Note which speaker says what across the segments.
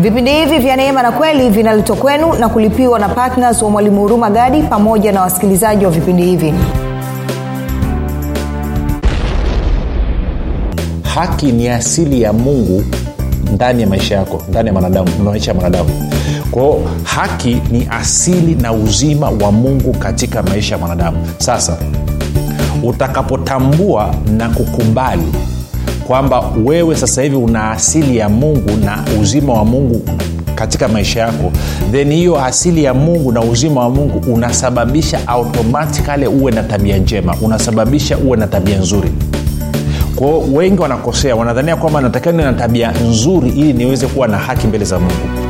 Speaker 1: vipindi hivi vya neema na kweli vinaletwa kwenu na kulipiwa na ptns wa mwalimu huruma gadi pamoja na wasikilizaji wa vipindi hivi.
Speaker 2: Haki ni asili ya mungu ndani ya maisha yako ndani ya mwanadamu maisha ya mwanadamu. Kwao haki ni asili na uzima wa mungu katika maisha ya mwanadamu. Sasa utakapotambua na kukubali kwamba wewe sasa hivi una asili ya mungu na uzima wa mungu katika maisha yako then hiyo asili ya mungu na uzima wa mungu unasababisha automatikali uwe na tabia njema unasababisha uwe na tabia nzuri. Kwao wengi wanakosea wanadhania kwamba natakiwa niwe na tabia nzuri ili niweze kuwa na haki mbele za mungu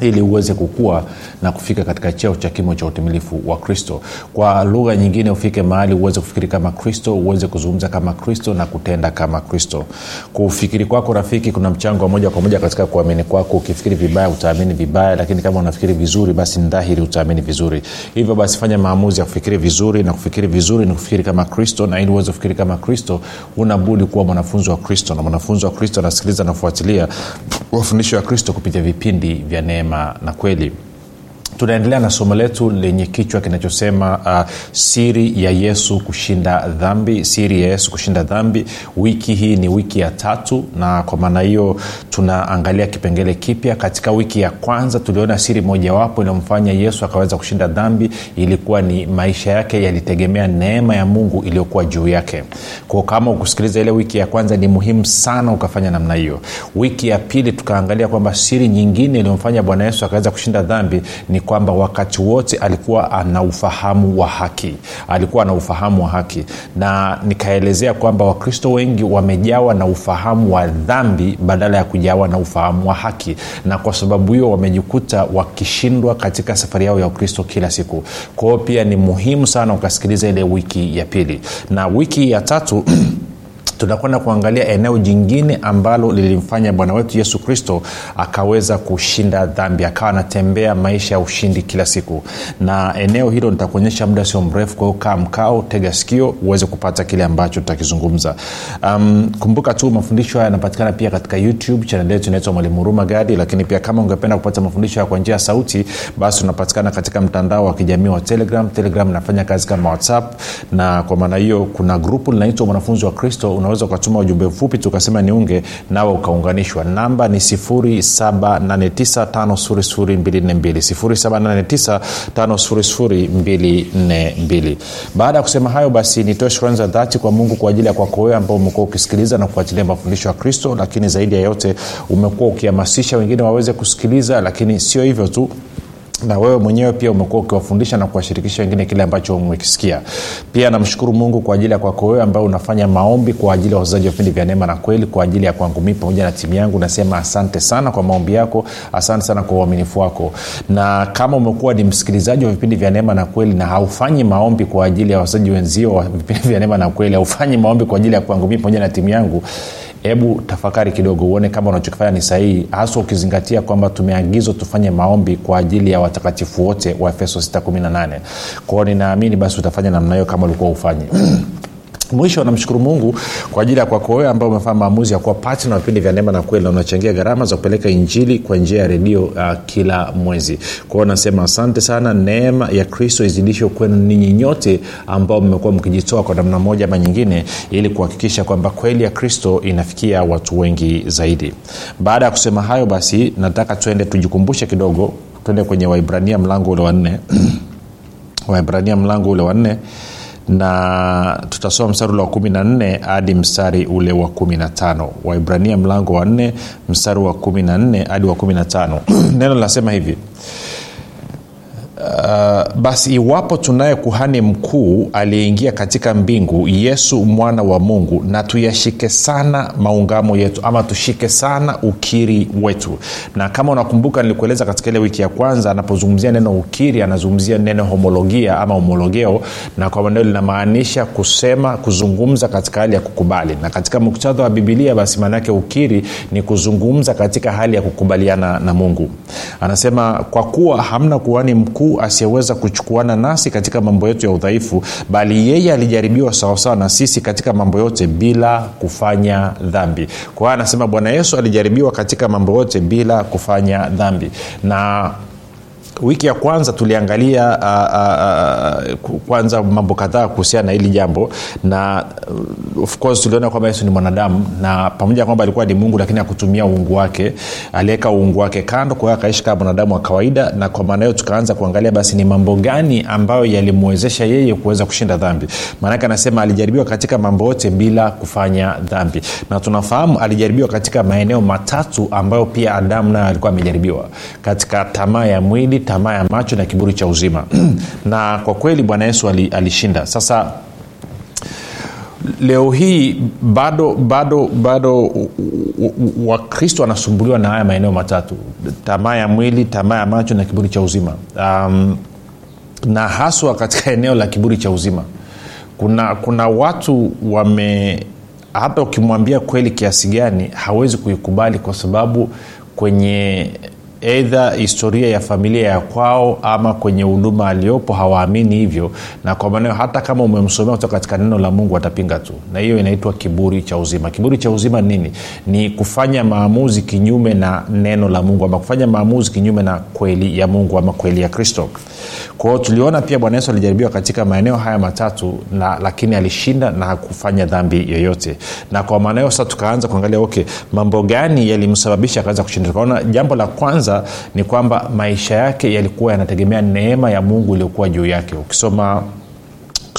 Speaker 2: ili uweze kukua na kufika katika cheo cha kimo cha utimilifu wa kristo. Kwa lugha nyingine ufike mahali uweze kufikiri kama kristo uweze kuzungumza kama kristo na kutenda kama kristo. Kufikiri kwako rafiki kuna mchango wa moja kwa moja katika kuamini kwako. Ukifikiri vibaya utaamini vibaya lakini kama unafikiri vizuri basi ni utaamini vizuri. Hivyo basi fanya maamuzi ya kufikiri vizuri na kufikiri vizuri ni kufikiri kama kristo na ili uweze kufikiri kama kristo unabudi kuwa mwanafunzi wa kristo. Na mwanafunzi wa kristo anasikiliza nafuatilia mafundisho ya kristo kupitia vipindi vya neema na kweli tunaendelea na somo letu lenye kichwa kinachosema uh, siri ya yesu kushinda dhambi siri ya yesu kushinda dhambi. Wiki hii ni wiki ya tatu na kwa maana hiyo tunaangalia kipengele kipya. Katika wiki ya kwanza tuliona siri mojawapo iliyomfanya yesu akaweza kushinda dhambi. Ilikuwa ni maisha yake yalitegemea neema ya mungu iliyokuwa juu yake. Kwao kama ukusikiliza ile wiki ya kwanza ni muhimu sana ukafanya namna hiyo. Wiki ya pili tukaangalia kwamba siri nyingine iliyomfanya bwana yesu akaweza kushinda dhambi ni kwamba wakati wote alikuwa ana ufahamu wa haki. Alikuwa ana ufahamu wa haki. Na nikaelezea kwamba wakristo wengi wamejawa na ufahamu wa dhambi badala ya kujawa na ufahamu wa haki. Na kwa sababu hiyo wamejikuta wakishindwa katika safari yao ya ukristo kila siku. Kwao pia ni muhimu sana ukasikiliza ile wiki ya pili. Na wiki ya tatu tunakwenda kuangalia eneo jingine ambalo lilimfanya bwana wetu yesu kristo akaweza kushinda dhambi akawa anatembea maisha ya ushindi kila siku. Na eneo hilo nitakuonyesha muda sio mrefu kwao kaa mkao tega sikio uweze kupata kile ambacho tutakizungumza. Um, kumbuka tu mafundisho haya yanapatikana pia katika youtube chanel yetu inaitwa mwalimu huruma gadi lakini pia kama ungependa kupata mafundisho haya kwa njia ya sauti basi unapatikana katika mtandao wa kijamii wa telegram. Telegram inafanya kazi kama whatsapp na kwa maana hiyo kuna grupu linaitwa mwanafunzi wa kristo unaweza ukatuma ujumbe mfupi tukasema niunge nawe ukaunganishwa. Namba ni 7895242 7895242 baada ya kusema hayo basi nitoe shukrani za dhati kwa mungu kwa ajili ya kwako wewe ambao umekuwa ukisikiliza na kufuatilia mafundisho ya kristo lakini zaidi ya yote umekuwa ukihamasisha wengine waweze kusikiliza lakini sio hivyo tu na wewe mwenyewe pia umekuwa ukiwafundisha na kuwashirikisha wengine kile ambacho umekisikia. Pia namshukuru mungu kwa ajili ya kwako wewe ambao unafanya maombi kwa ajili ya wazaji wa vipindi vya neema na kweli kwa ajili ya kwangu mii pamoja na timu yangu. Nasema asante sana kwa maombi yako asante sana kwa uaminifu wako. Na kama umekuwa ni msikilizaji wa vipindi vya neema na kweli na haufanyi maombi kwa ajili ya wazaji wenzio wa vipindi vya neema na kweli haufanyi maombi kwa ajili ya kwangu mii pamoja na timu yangu hebu tafakari kidogo uone kama unachokifanya ni sahihi haswa ukizingatia kwamba tumeagizwa tufanye maombi kwa ajili ya watakatifu wote wa efeso 618 kwao ninaamini basi utafanya namna hiyo kama ulikuwa ufanye mwisho namshukuru mungu kwa ajili ya kwako wewe ambao umefanya maamuzi ya kuwa patna vipindi vya neema na kweli na unachangia gharama za kupeleka injili kwa njia ya redio uh, kila mwezi. Kwao nasema asante sana. Neema ya kristo izidishwe kwenu ninyi nyote ambao mmekuwa mkijitoa kwa namna moja ama nyingine ili kuhakikisha kwamba kweli ya kristo inafikia watu wengi zaidi. Baada ya kusema hayo basi nataka tuende tujikumbushe kidogo tuende kwenye waibrania mlango ule wanne waibrania mlango ule wanne na tutasoma mstari ule wa kumi na nne hadi mstari ule wa kumi na tano. Waibrania mlango wa nne mstari wa kumi na nne hadi wa kumi na tano. Neno linasema hivi Uh, basi iwapo tunaye kuhani mkuu aliyeingia katika mbingu yesu mwana wa mungu na tuyashike sana maungamo yetu ama tushike sana ukiri wetu. Na kama unakumbuka nilikueleza katika ile wiki ya kwanza anapozungumzia neno ukiri anazungumzia neno homologia ama homologeo na kwa maneo linamaanisha kusema kuzungumza katika hali ya kukubali. Na katika muktadha wa bibilia basi maanaake ukiri ni kuzungumza katika hali ya kukubaliana na mungu. Anasema kwa kuwa hamna kuhani mkuu asiyeweza kuchukuana nasi katika mambo yetu ya udhaifu bali yeye alijaribiwa sawasawa na sisi katika mambo yote bila kufanya dhambi. Kwa hiyo anasema bwana yesu alijaribiwa katika mambo yote bila kufanya dhambi. Na wiki ya kwanza tuliangalia a, a, a, kwanza mambo kadhaa kuhusiana na hili jambo na uh, of course tuliona kwamba yesu ni mwanadamu na pamoja kwamba alikuwa ni mungu lakini akutumia uungu wake aliweka uungu wake kando kwa hiyo akaishi kama mwanadamu wa kawaida na kwa maana hiyo tukaanza kuangalia basi ni mambo gani ambayo yalimwezesha yeye kuweza kushinda dhambi. Maanake anasema alijaribiwa katika mambo yote bila kufanya dhambi. Na tunafahamu alijaribiwa katika maeneo matatu ambayo pia adamu nayo alikuwa amejaribiwa. Katika tamaa ya mwili tamaa ya macho na kiburi cha uzima. Na kwa kweli bwana yesu alishinda. Sasa leo hii bado bado bado wakristo wanasumbuliwa na haya maeneo matatu. Tamaa ya mwili tamaa ya macho na kiburi cha uzima. Um, na haswa katika eneo la kiburi cha uzima. Kuna kuna watu wame hata ukimwambia kweli kiasi gani hawezi kuikubali kwa sababu kwenye eidha historia ya familia ya kwao ama kwenye huduma aliyopo hawaamini hivyo na kwa maneo hata kama umemsomea kutoka katika neno la mungu atapinga tu. Na hiyo inaitwa kiburi cha uzima. Kiburi cha uzima ni nini? Ni kufanya maamuzi kinyume na neno la mungu ama kufanya maamuzi kinyume na kweli ya mungu ama kweli ya kristo. Kwao tuliona pia bwana yesu alijaribiwa katika maeneo haya matatu na lakini alishinda na hakufanya dhambi yoyote. Na kwa maanao sasa tukaanza kuangalia okay mambo gani yalimsababisha akaweza kushinda? Tukaona jambo la kwanza ni kwamba maisha yake yalikuwa yanategemea neema ya mungu iliyokuwa juu yake. Ukisoma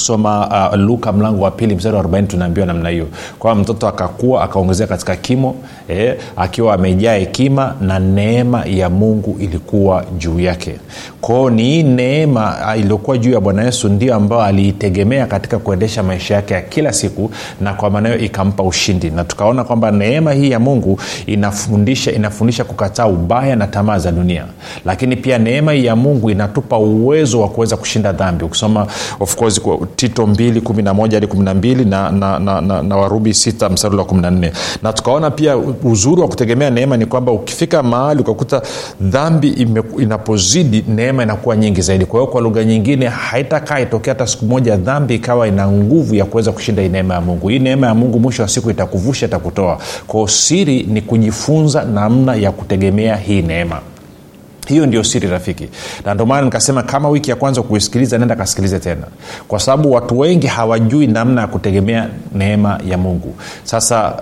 Speaker 2: ukisoma uh, luka mlango wa pili mstari wa 40 tunaambiwa namna hiyo. Kwamba mtoto akakua akaongezea katika kimo eh, akiwa amejaa hekima na neema ya mungu ilikuwa juu yake. Kwao ni hii neema iliyokuwa juu ya bwana yesu ndio ambayo aliitegemea katika kuendesha maisha yake ya kila siku na kwa maana hiyo ikampa ushindi. Na tukaona kwamba neema hii ya mungu inafundisha inafundisha kukataa ubaya na tamaa za dunia. Lakini pia neema hii ya mungu inatupa uwezo wa kuweza kushinda dhambi. Ukisoma of course tito 2 11 hadi 12 na, na, na, na, na warubi 6 mstari wa 14 na tukaona pia uzuri wa kutegemea neema ni kwamba ukifika mahali ukakuta dhambi inapozidi neema inakuwa nyingi zaidi. Kwa hiyo kwa lugha nyingine haitakaa itokea hata siku moja dhambi ikawa ina nguvu ya kuweza kushinda hii neema ya mungu. Hii neema ya mungu mwisho wa siku itakuvusha itakutoa. Kwao siri ni kujifunza namna ya kutegemea hii neema hiyo ndio siri rafiki. Na ndio nikasema kama wiki ya kwanza kuisikiliza nenda kasikilize tena. Kwa sababu watu wengi hawajui namna ya kutegemea neema ya mungu. Sasa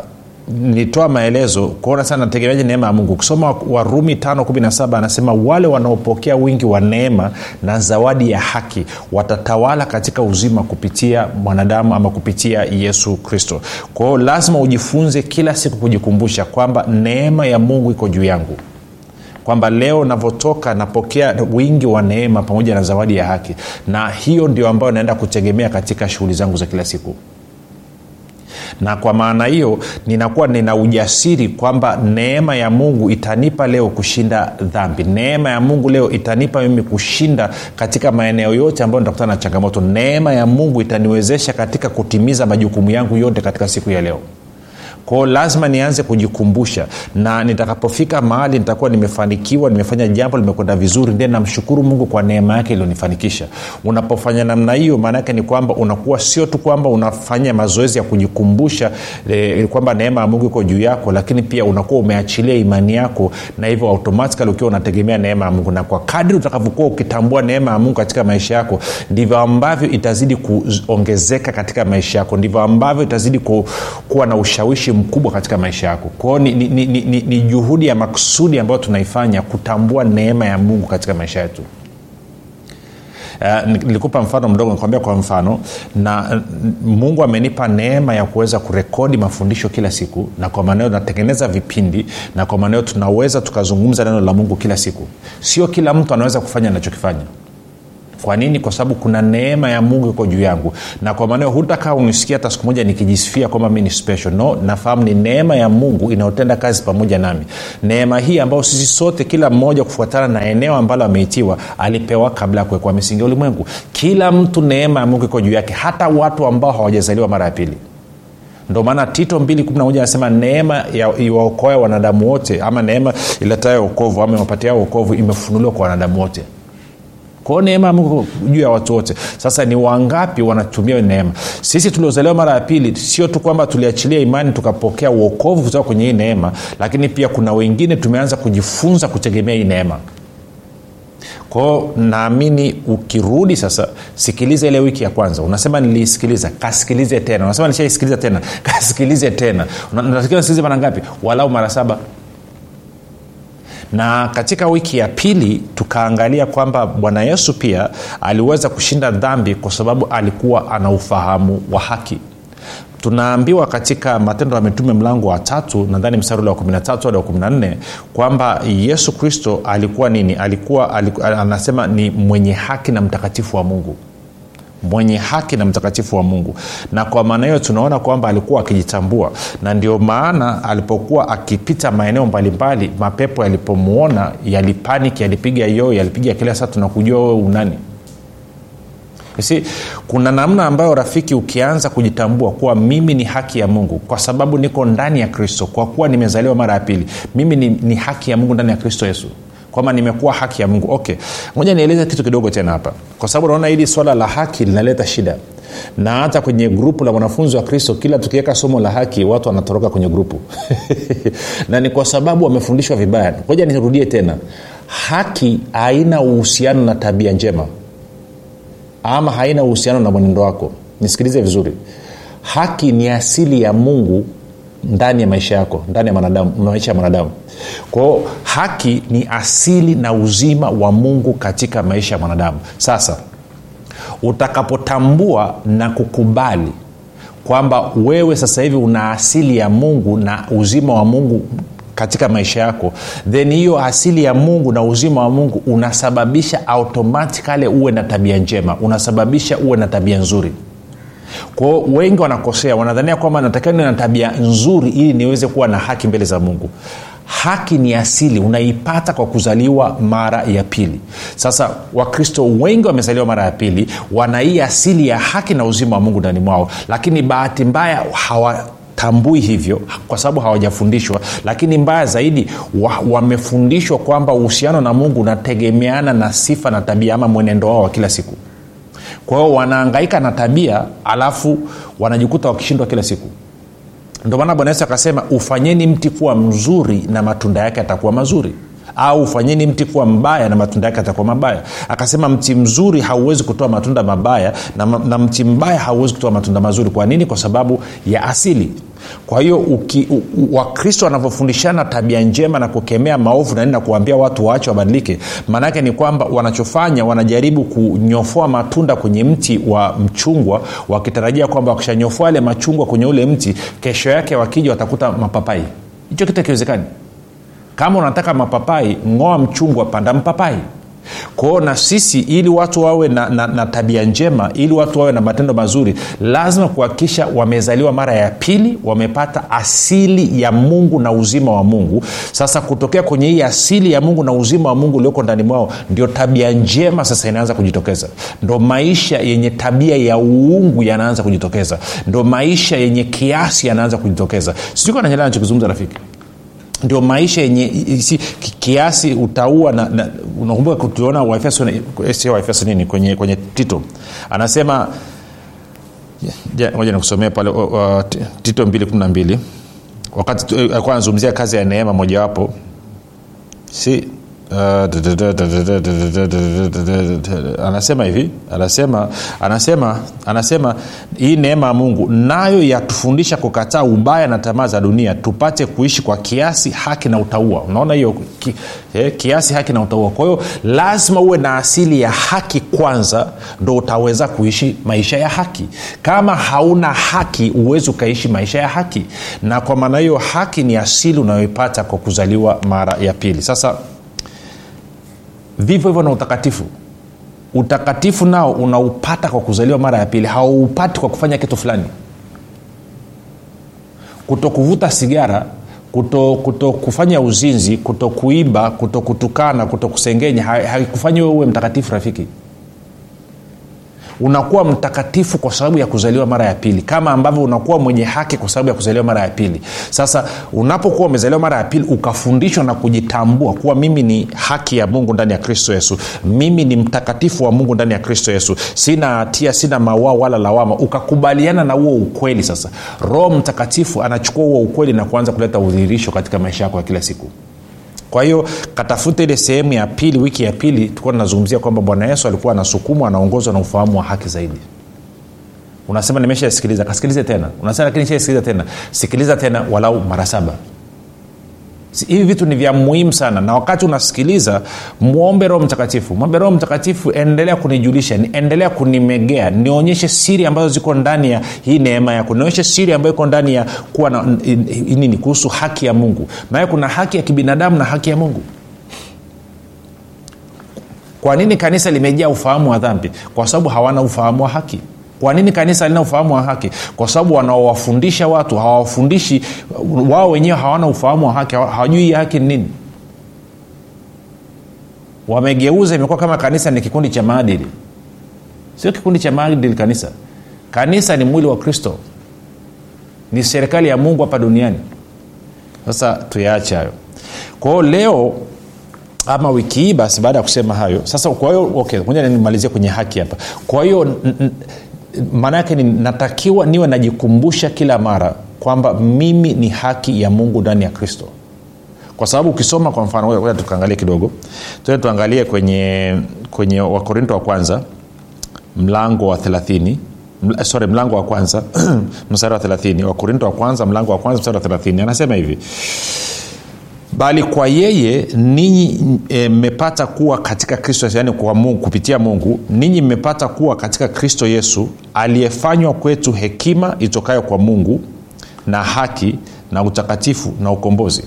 Speaker 2: nilitoa maelezo kuona sana nategemeaje neema ya mungu. Ukisoma warumi 517 anasema wale wanaopokea wingi wa neema na zawadi ya haki watatawala katika uzima kupitia mwanadamu ama kupitia yesu kristo. Kwa hiyo lazima ujifunze kila siku kujikumbusha kwamba neema ya mungu iko juu yangu kwamba leo navyotoka napokea wingi wa neema pamoja na zawadi ya haki. Na hiyo ndio ambayo naenda kutegemea katika shughuli zangu za kila siku. Na kwa maana hiyo ninakuwa nina ujasiri kwamba neema ya mungu itanipa leo kushinda dhambi. Neema ya mungu leo itanipa mimi kushinda katika maeneo yote ambayo nitakutana na changamoto. Neema ya mungu itaniwezesha katika kutimiza majukumu yangu yote katika siku ya leo kwao lazima nianze kujikumbusha. Na nitakapofika mahali nitakuwa nimefanikiwa nimefanya jambo limekwenda vizuri ndiye namshukuru mungu kwa neema yake iliyonifanikisha. Unapofanya namna hiyo maana ni kwamba unakuwa sio tu kwamba unafanya mazoezi ya kujikumbusha e, kwamba neema ya mungu iko juu yako lakini pia unakuwa umeachilia imani yako na hivyo automatikali ukiwa unategemea neema ya mungu. Na kwa kadri utakavyokuwa ukitambua neema ya mungu katika maisha yako ndivyo ambavyo itazidi kuongezeka katika maisha yako ndivyo ambavyo itazidi ku, kuwa na ushawishi mkubwa katika maisha yako. Kwao ni, ni, ni, ni, ni juhudi ya makusudi ambayo tunaifanya kutambua neema ya mungu katika maisha yetu. Uh, nilikupa mfano mdogo nikwambia kwa mfano na uh, mungu amenipa neema ya kuweza kurekodi mafundisho kila siku na kwa maanao natengeneza vipindi na kwa maanao tunaweza tukazungumza neno la mungu kila siku. Sio kila mtu anaweza kufanya anachokifanya kwa nini? Kwa sababu kuna neema ya mungu iko juu yangu. Na kwa maanao hutakaa unisikia hata siku moja nikijisifia kwamba mi ni special. No nafahamu ni neema ya mungu inayotenda kazi pamoja nami. Neema hii ambayo sisi sote kila mmoja kufuatana na eneo ambalo ameitiwa alipewa kabla ya kuwekwa misingi ya ulimwengu. Kila mtu neema ya mungu iko juu yake hata watu ambao hawajazaliwa mara ya pili. Ndo maana tito 211 anasema neema iwaokoa wanadamu wote ama neema iletayo okovu ama iwapatia okovu imefunuliwa kwa wanadamu wote kwao neema ya juu ya watu wote. Sasa ni wangapi wanatumia neema? Sisi tuliozaliwa mara ya pili sio tu kwamba tuliachilia imani tukapokea uokovu kutoka kwenye hii neema lakini pia kuna wengine tumeanza kujifunza kutegemea hii neema. Kwao naamini ukirudi sasa sikiliza ile wiki ya kwanza. Unasema niliisikiliza kasikilize tena. Unasema nishaisikiliza tena kasikilize tena. Unatakiwa nisikilize mara ngapi? Walau mara saba na katika wiki ya pili tukaangalia kwamba bwana yesu pia aliweza kushinda dhambi kwa sababu alikuwa ana ufahamu wa haki. Tunaambiwa katika matendo ya mitume mlango wa tatu nadhani mstari ule wa 13 hadi wa 14 kwamba yesu kristo alikuwa nini? Alikuwa, alikuwa anasema ni mwenye haki na mtakatifu wa mungu mwenye haki na mtakatifu wa mungu. Na kwa maana hiyo tunaona kwamba alikuwa akijitambua. Na ndio maana alipokuwa akipita maeneo mbalimbali mapepo yalipomwona yalipaniki yalipiga yoo yalipiga kila saa tunakujua wewe unani si kuna namna ambayo rafiki ukianza kujitambua kuwa mimi ni haki ya mungu kwa sababu niko ndani ya kristo kwa kuwa nimezaliwa mara ya pili mimi ni, ni haki ya mungu ndani ya kristo yesu kwamba nimekuwa haki ya mungu. Okay. Moja nieleze kitu kidogo tena hapa. Kwa sababu naona hili swala la haki linaleta shida. Na hata kwenye grupu la wanafunzi wa kristo kila tukiweka somo la haki watu wanatoroka kwenye grupu. Na ni kwa sababu wamefundishwa vibaya. Moja nirudie tena. Haki haina uhusiano na tabia njema. Ama haina uhusiano na mwenendo wako. Nisikilize vizuri. Haki ni asili ya mungu ndani ya maisha yako ndani ya mwanadamu maisha ya mwanadamu. Kwao haki ni asili na uzima wa mungu katika maisha ya mwanadamu. Sasa utakapotambua na kukubali kwamba wewe sasa hivi una asili ya mungu na uzima wa mungu katika maisha yako then hiyo asili ya mungu na uzima wa mungu unasababisha automatikale uwe na tabia njema unasababisha uwe na tabia nzuri kwao wengi wanakosea wanadhania kwamba natakiwa niwe na tabia nzuri ili niweze kuwa na haki mbele za mungu. Haki ni asili unaipata kwa kuzaliwa mara ya pili. Sasa wakristo wengi wamezaliwa mara ya pili wana hii asili ya haki na uzima wa mungu ndani mwao. Lakini bahati mbaya hawa tambui hivyo kwa sababu hawajafundishwa. Lakini mbaya zaidi wamefundishwa wa kwamba uhusiano na mungu unategemeana na sifa na tabia ama mwenendo wao wa kila siku kwa hiyo wanaangaika na tabia alafu wanajikuta wakishindwa kila siku. Ndio maana bwana yesu akasema ufanyeni mti kuwa mzuri na matunda yake atakuwa mazuri au ufanyeni mti kuwa mbaya na matunda yake atakuwa mabaya. Akasema mti mzuri hauwezi kutoa matunda mabaya na, na mti mbaya hauwezi kutoa matunda mazuri. Kwa nini? Kwa sababu ya asili. Kwa hiyo wakristo wanavyofundishana tabia njema na kukemea maovu na nini na kuwaambia watu waache wabadilike maanaake ni kwamba wanachofanya wanajaribu kunyofoa matunda kwenye mti wa mchungwa wakitarajia kwamba wakishanyofoa yale machungwa kwenye ule mti kesho yake wakija watakuta mapapai. Hicho kitu akiwezekani kama unataka mapapai ng'oa mchungwa panda mpapai. Kwao na sisi ili watu wawe na, na, na tabia njema ili watu wawe na matendo mazuri lazima kuhakikisha wamezaliwa mara ya pili wamepata asili ya mungu na uzima wa mungu. Sasa kutokea kwenye hii asili ya mungu na uzima wa mungu ulioko ndani mwao ndio tabia njema sasa inaanza kujitokeza. Ndo maisha yenye tabia ya uungu yanaanza kujitokeza. Ndo maisha yenye kiasi yanaanza kujitokeza. Sijui nachokizungumza rafiki ndio maisha yenye si, kiasi utaua na, na unakumbuka tuliona waefeso nini kwenye, kwenye tito. Anasema moja nikusomea pale uh, tito 212 wakati alikuwa anazungumzia kazi ya neema mojawapo. Si anasema hivi anasema anasema anasema hii neema ya mungu nayo yatufundisha kukataa ubaya na tamaa za dunia tupate kuishi kwa kiasi haki na utaua unaona hiyo ki, eh, kiasi haki na utaua kwa hiyo lazima uwe na asili ya haki kwanza ndo utaweza kuishi maisha ya haki. Kama hauna haki huwezi ukaishi maisha ya haki. Na kwa maana hiyo haki ni asili unayoipata kwa kuzaliwa mara ya pili. Sasa vivyo hivyo na utakatifu. Utakatifu nao unaupata kwa kuzaliwa mara ya pili hauupati kwa kufanya kitu fulani. Kuto kuvuta sigara kuto, kuto kufanya uzinzi kuto kuiba kuto kutukana kuto uwe mtakatifu rafiki unakuwa mtakatifu kwa sababu ya kuzaliwa mara ya pili kama ambavyo unakuwa mwenye haki kwa sababu ya kuzaliwa mara ya pili. Sasa unapokuwa umezaliwa mara ya pili ukafundishwa na kujitambua kuwa mimi ni haki ya mungu ndani ya kristo yesu mimi ni mtakatifu wa mungu ndani ya kristo yesu sina hatia sina mawao wala lawama ukakubaliana na huo ukweli sasa. Roho mtakatifu anachukua huo ukweli na kuanza kuleta udhihirisho katika maisha yako ya kila siku kwa hiyo katafute ile sehemu ya pili wiki ya pili tulikuwa tunazungumzia kwamba bwana yesu alikuwa anasukumwa anaongozwa na ufahamu wa haki zaidi. Unasema nimeshasikiliza kasikilize tena. Unasema lakini shasikiliza tena. Sikiliza tena walau mara saba hivi vitu ni vya muhimu sana. Na wakati unasikiliza mwombe roho mtakatifu. Mwombe roho mtakatifu endelea kunijulisha endelea kunimegea. Nionyeshe siri ambazo ziko ndani ya hii neema yako. Nionyeshe siri ambayo iko ndani ya kuwa na nini kuhusu haki ya mungu. Maana kuna haki ya kibinadamu na haki ya mungu. Kwa nini kanisa limejaa ufahamu wa dhambi? Kwa sababu hawana ufahamu wa haki kwa nini kanisa lina ufahamu wa haki? Kwa sababu wanaowafundisha watu hawawafundishi wao wenyewe hawana ufahamu wa haki hawajui haki ni nini. Wamegeuza imekuwa kama kanisa ni kikundi cha maadili. Sio kikundi cha maadili kanisa. Kanisa ni mwili wa kristo. Ni serikali ya mungu hapa duniani. Sasa tuyaache hayo. Kwa leo ama wiki hii basi baada ya kusema hayo sasa kwa hiyo okay, nimalizie kwenye haki hapa. Kwa hiyo maana yake natakiwa niwe najikumbusha kila mara kwamba mimi ni haki ya mungu ndani ya kristo. Kwa sababu ukisoma kwa mfano tukaangalie kidogo. Tuende tuangalie kwenye kwenye wakorinto wa kwanza mlango wa thelathini sorry mlango wa kwanza mstari wa thelathini. Wakorinto wa kwanza mlango wa kwanza mstari wa thelathini. Anasema hivi bali kwa yeye ninyi mmepata e, kuwa katika kristo yani kwa mungu kupitia mungu ninyi mmepata kuwa katika kristo yesu aliyefanywa kwetu hekima itokayo kwa mungu na haki na utakatifu na ukombozi.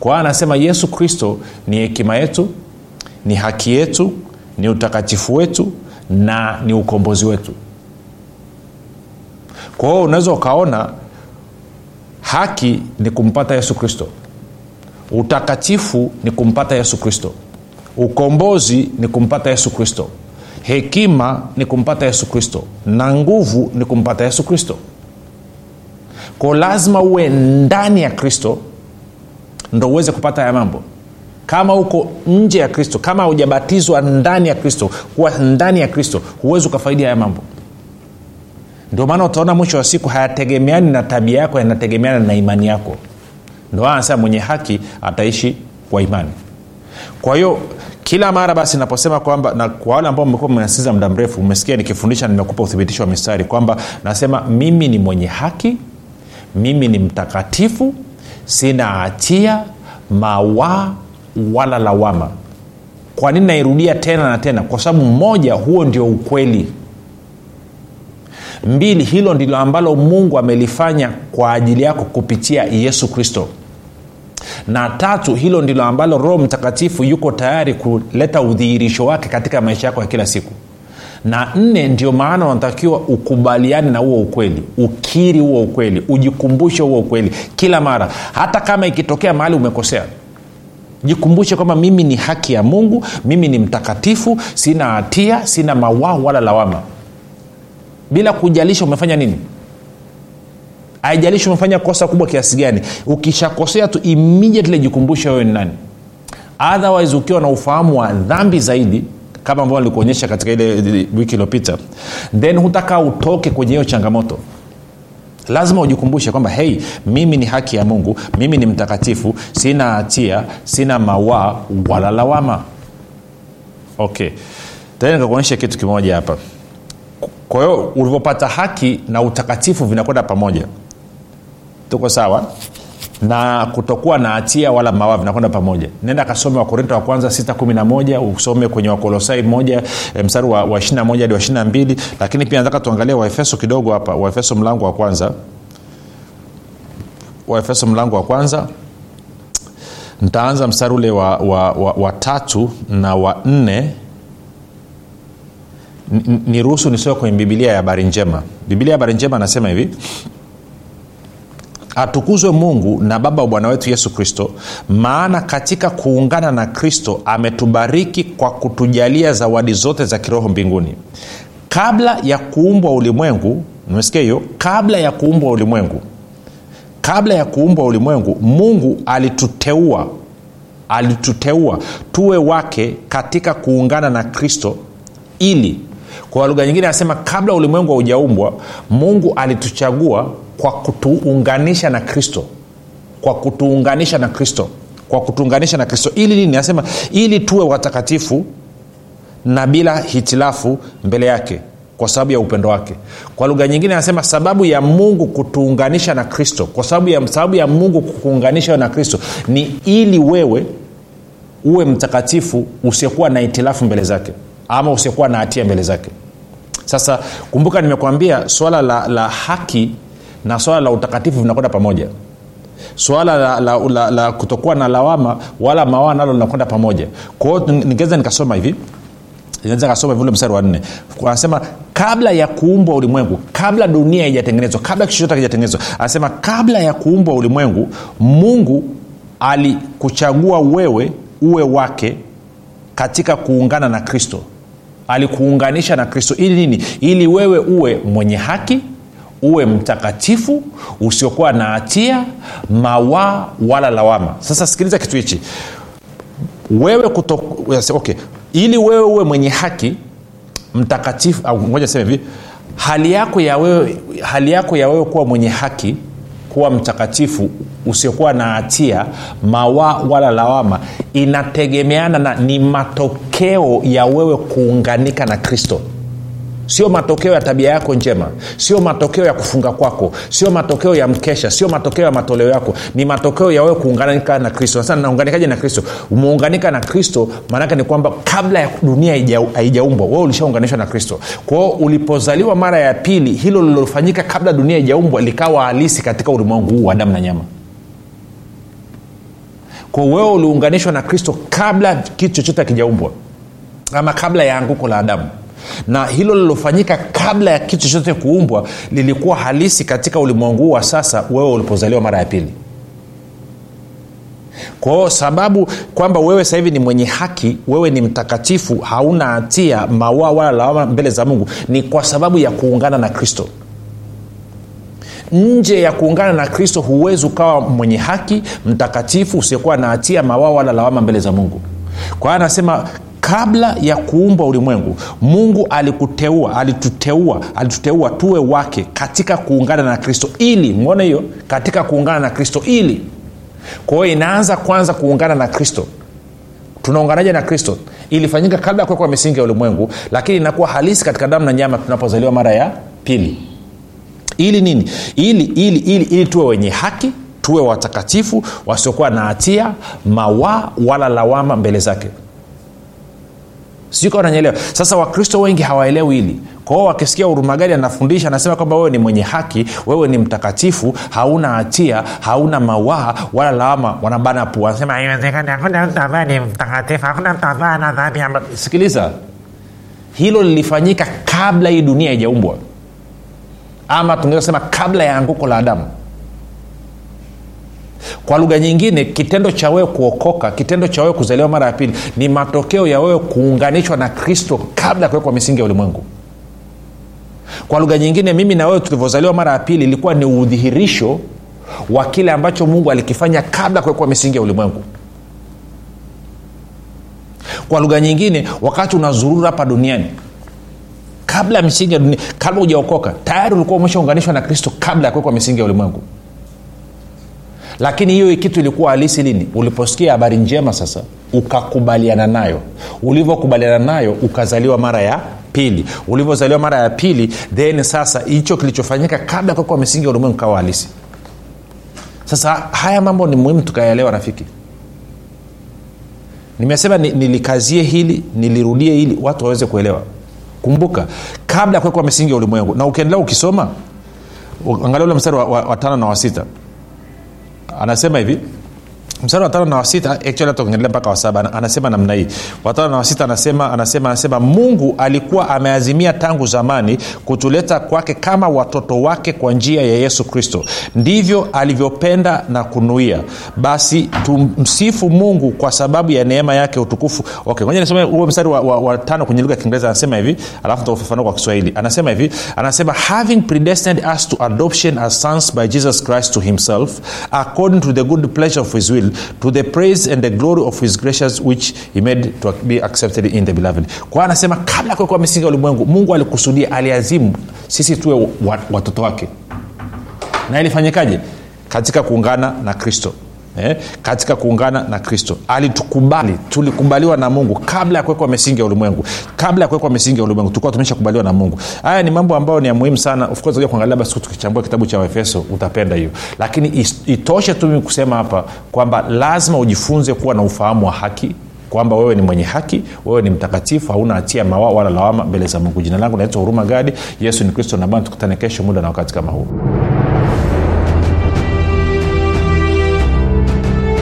Speaker 2: Kwa hiyo anasema yesu kristo ni hekima yetu ni haki yetu ni utakatifu wetu na ni ukombozi wetu. Kwa hiyo unaweza ukaona haki ni kumpata yesu kristo utakatifu ni kumpata yesu kristo. Ukombozi ni kumpata yesu kristo. Hekima ni kumpata yesu kristo. Na nguvu ni kumpata yesu kristo. Ko lazima uwe ndani ya kristo ndo uweze kupata haya mambo. Kama uko nje ya kristo kama hujabatizwa ndani ya kristo kuwa ndani ya kristo huwezi ukafaidi haya mambo. Ndio maana utaona mwisho wa siku hayategemeani na tabia yako yanategemeana na imani yako ndo anasema mwenye haki ataishi kwa imani. Kwa hiyo kila mara basi naposema kwamba na kwa wale ambao mmekuwa mnasikiza muda mrefu umesikia nikifundisha nimekupa uthibitisho wa mistari kwamba nasema mimi ni mwenye haki mimi ni mtakatifu sina hatia mawaa wala lawama. Kwa nini nairudia tena na tena? Kwa sababu mmoja huo ndio ukweli. Mbili hilo ndilo ambalo mungu amelifanya kwa ajili yako kupitia yesu kristo na tatu hilo ndilo ambalo roho mtakatifu yuko tayari kuleta udhihirisho wake katika maisha yako ya kila siku. Na nne ndio maana unatakiwa ukubaliane na huo ukweli ukiri huo ukweli ujikumbushe huo ukweli kila mara. Hata kama ikitokea mahali umekosea jikumbushe kwamba mimi ni haki ya mungu mimi ni mtakatifu sina hatia sina mawao wala lawama. Bila kujalisha umefanya nini haijalishi umefanya kosa kubwa kiasi gani ukishakosea tu immediately jikumbushe wewe ni nani. Otherwise ukiwa na ufahamu wa dhambi zaidi kama ambavyo nilikuonyesha katika ile wiki iliyopita then hutaka utoke kwenye hiyo changamoto. Lazima ujikumbushe kwamba hei mimi ni haki ya mungu mimi ni mtakatifu sina hatia sina mawaa wala lawama. Okay. Nikakuonyesha kitu kimoja hapa. Kwa hiyo ulivyopata haki na utakatifu vinakwenda pamoja tuko sawa? Na kutokuwa na hatia wala mawa vinakwenda pamoja. Nenda kasome wakorinto wa kwanza 611 usome kwenye wakolosai moja mstari wa, wa 21 hadi wa 22 lakini pia nataka tuangalie waefeso kidogo hapa waefeso mlango wa kwanza. Waefeso mlango wa kwanza. Ntaanza mstari ule wa, wa, wa, wa tatu na wa nne. Niruhusu nisome kwenye bibilia ya habari njema. Bibilia ya habari njema anasema hivi atukuzwe mungu na baba wa bwana wetu yesu kristo maana katika kuungana na kristo ametubariki kwa kutujalia zawadi zote za kiroho mbinguni. Kabla ya kuumbwa ulimwengu nimesikia hiyo kabla ya kuumbwa ulimwengu kabla ya kuumbwa ulimwengu mungu alituteua alituteua tuwe wake katika kuungana na kristo ili kwa lugha nyingine anasema kabla ulimwengu haujaumbwa mungu alituchagua kwa kutuunganisha na kristo. Kwa kutuunganisha na kristo. Kwa kutuunganisha na kristo. Ili nini? Anasema ili tuwe watakatifu na bila hitilafu mbele yake kwa sababu ya upendo wake. Kwa lugha nyingine anasema sababu ya mungu kutuunganisha na kristo kwa sababu ya, sababu ya mungu kukuunganisha na kristo ni ili wewe uwe mtakatifu usiokuwa na hitilafu mbele zake ama usiokuwa na hatia mbele zake. Sasa kumbuka nimekwambia swala la, la haki na swala la utakatifu vinakwenda pamoja. Swala la, la, la, la kutokuwa na lawama wala mawaa nalo linakwenda pamoja. Kwao ningeweza nikasoma hivi. Naweza kasoma vile mstari wa nne. Anasema kabla ya kuumbwa ulimwengu kabla dunia haijatengenezwa kabla kitu chochote anasema kabla ya kuumbwa ulimwengu mungu alikuchagua wewe uwe wake katika kuungana na kristo. Alikuunganisha na kristo. Ili nini? Ili wewe uwe mwenye haki uwe mtakatifu usiokuwa na hatia mawaa wala lawama. Sasa sikiliza kitu hichi. Wewe kuto, okay. ili wewe uwe mwenye haki mtakatifu ngoja sema hivi hali yako ya wewe hali yako ya wewe kuwa mwenye haki kuwa mtakatifu usiokuwa na hatia mawaa wala lawama inategemeana na ni matokeo ya wewe kuunganika na kristo sio matokeo ya tabia yako njema. Sio matokeo ya kufunga kwako. Sio matokeo ya mkesha. Sio matokeo ya matoleo yako. Ni matokeo ya wewe kuunganika na kristo. Sasa naunganikaje na kristo? Umeunganika na kristo maanake ni kwamba kabla ya dunia haijaumbwa wewe ulishaunganishwa na kristo. Kwao ulipozaliwa mara ya pili hilo lilofanyika kabla dunia haijaumbwa likawa halisi katika ulimwengu huu wa damu na nyama. Kwa wewe uliunganishwa na kristo kabla kitu chochote akijaumbwa ama kabla ya anguko la adamu na hilo lilofanyika kabla ya kitu chochote kuumbwa lilikuwa halisi katika ulimwengu huu wa sasa wewe ulipozaliwa mara ya pili. Kwao sababu kwamba wewe sasa hivi ni mwenye haki wewe ni mtakatifu hauna hatia mawaa wala lawama mbele za mungu ni kwa sababu ya kuungana na kristo. Nje ya kuungana na kristo huwezi ukawa mwenye haki mtakatifu usiokuwa na hatia mawaa wala lawama mbele za mungu. Kwa hiyo anasema kabla ya kuumbwa ulimwengu mungu alikuteua alituteua alituteua tuwe wake katika kuungana na kristo ili mwone hiyo katika kuungana na kristo ili. Kwa hiyo inaanza kwanza kuungana na kristo. Tunaunganaje na kristo? Ilifanyika kabla ya kuwekwa misingi ya ulimwengu lakini inakuwa halisi katika damu na nyama tunapozaliwa mara ya pili. Ili nini? Ili ili ili ili tuwe wenye haki tuwe watakatifu wasiokuwa na hatia mawaa wala lawama mbele zake sijui kawa sasa wakristo wengi hawaelewi hili. Kwao wakisikia hurumagari anafundisha anasema kwamba wewe ni mwenye haki wewe ni mtakatifu hauna hatia hauna mawaa wala lawama wanabana pua. Anasema hakuna mtu ambaye ni mtakatifu hakuna mtu ambaye ana dhambi sikiliza. Hilo lilifanyika kabla hii dunia haijaumbwa. Ama tungeweza sema kabla ya anguko la adamu kwa lugha nyingine kitendo cha wewe kuokoka kitendo cha wewe kuzaliwa mara ya pili ni matokeo ya wewe kuunganishwa na kristo kabla ya kuwekwa misingi ya ulimwengu. Kwa lugha nyingine mimi na wewe tulivyozaliwa mara ya pili ilikuwa ni udhihirisho wa kile ambacho mungu alikifanya kabla ya kuwekwa misingi ya ulimwengu. Kwa lugha nyingine wakati unazurura hapa duniani kabla misingi ya dunia kabla hujaokoka tayari ulikuwa umeshaunganishwa na kristo kabla ya kuwekwa misingi ya ulimwengu lakini hiyo kitu ilikuwa halisi lini uliposikia habari njema sasa ukakubaliana nayo. Ulivyokubaliana nayo ukazaliwa mara ya pili. Ulivyozaliwa mara ya pili then sasa hicho kilichofanyika kabla kuwekwa misingi ya ulimwengu kawa halisi. Sasa haya mambo ni muhimu tukayaelewa rafiki. Nimesema nilikazie hili nilirudie hili watu waweze kuelewa. Kumbuka kabla kuwekwa misingi ya ulimwengu na ukiendelea ukisoma angalia ule mstari wa, wa, wa tano na wa sita anasema hivi mstari wa tano na wasita actually hata mpaka wasaba anasema namna hii. Watano na wasita anasema anasema anasema mungu alikuwa ameazimia tangu zamani kutuleta kwake kama watoto wake kwa njia ya yesu kristo. Ndivyo alivyopenda na kunuia. Basi tumsifu mungu kwa sababu ya neema yake utukufu. Okay ngoja nisome huo mstari wa, wa, wa tano kwenye lugha ya kiingereza. Anasema hivi alafu taufafanua kwa kiswahili. Anasema hivi anasema having predestined us to adoption as sons by jesus christ to himself according to the good pleasure of his will to the praise and the glory of his gracious which he made to be accepted in the beloved. Kwa anasema kabla kuwekwa misingi ya ulimwengu mungu alikusudia aliazimu sisi tuwe watoto wake. Na ilifanyikaje? Katika kuungana na kristo Eh, katika kuungana na kristo. Alitukubali tulikubaliwa na mungu kabla ya kuwekwa misingi ya ulimwengu. Kabla ya kuwekwa misingi ya ulimwengu tulikuwa tumeshakubaliwa na mungu. Haya ni mambo ambayo ni ya muhimu sana. Of kuangalia basi tukichambua kitabu cha waefeso utapenda hiyo. Lakini itoshe tu mimi kusema hapa kwamba lazima ujifunze kuwa na ufahamu wa haki kwamba wewe ni mwenye haki wewe ni mtakatifu hauna hatia mawa wala lawama mbele za mungu. Jina langu naitwa huruma gadi. Yesu ni kristo na bwana tukutane kesho muda na wakati kama huu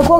Speaker 1: umekuwa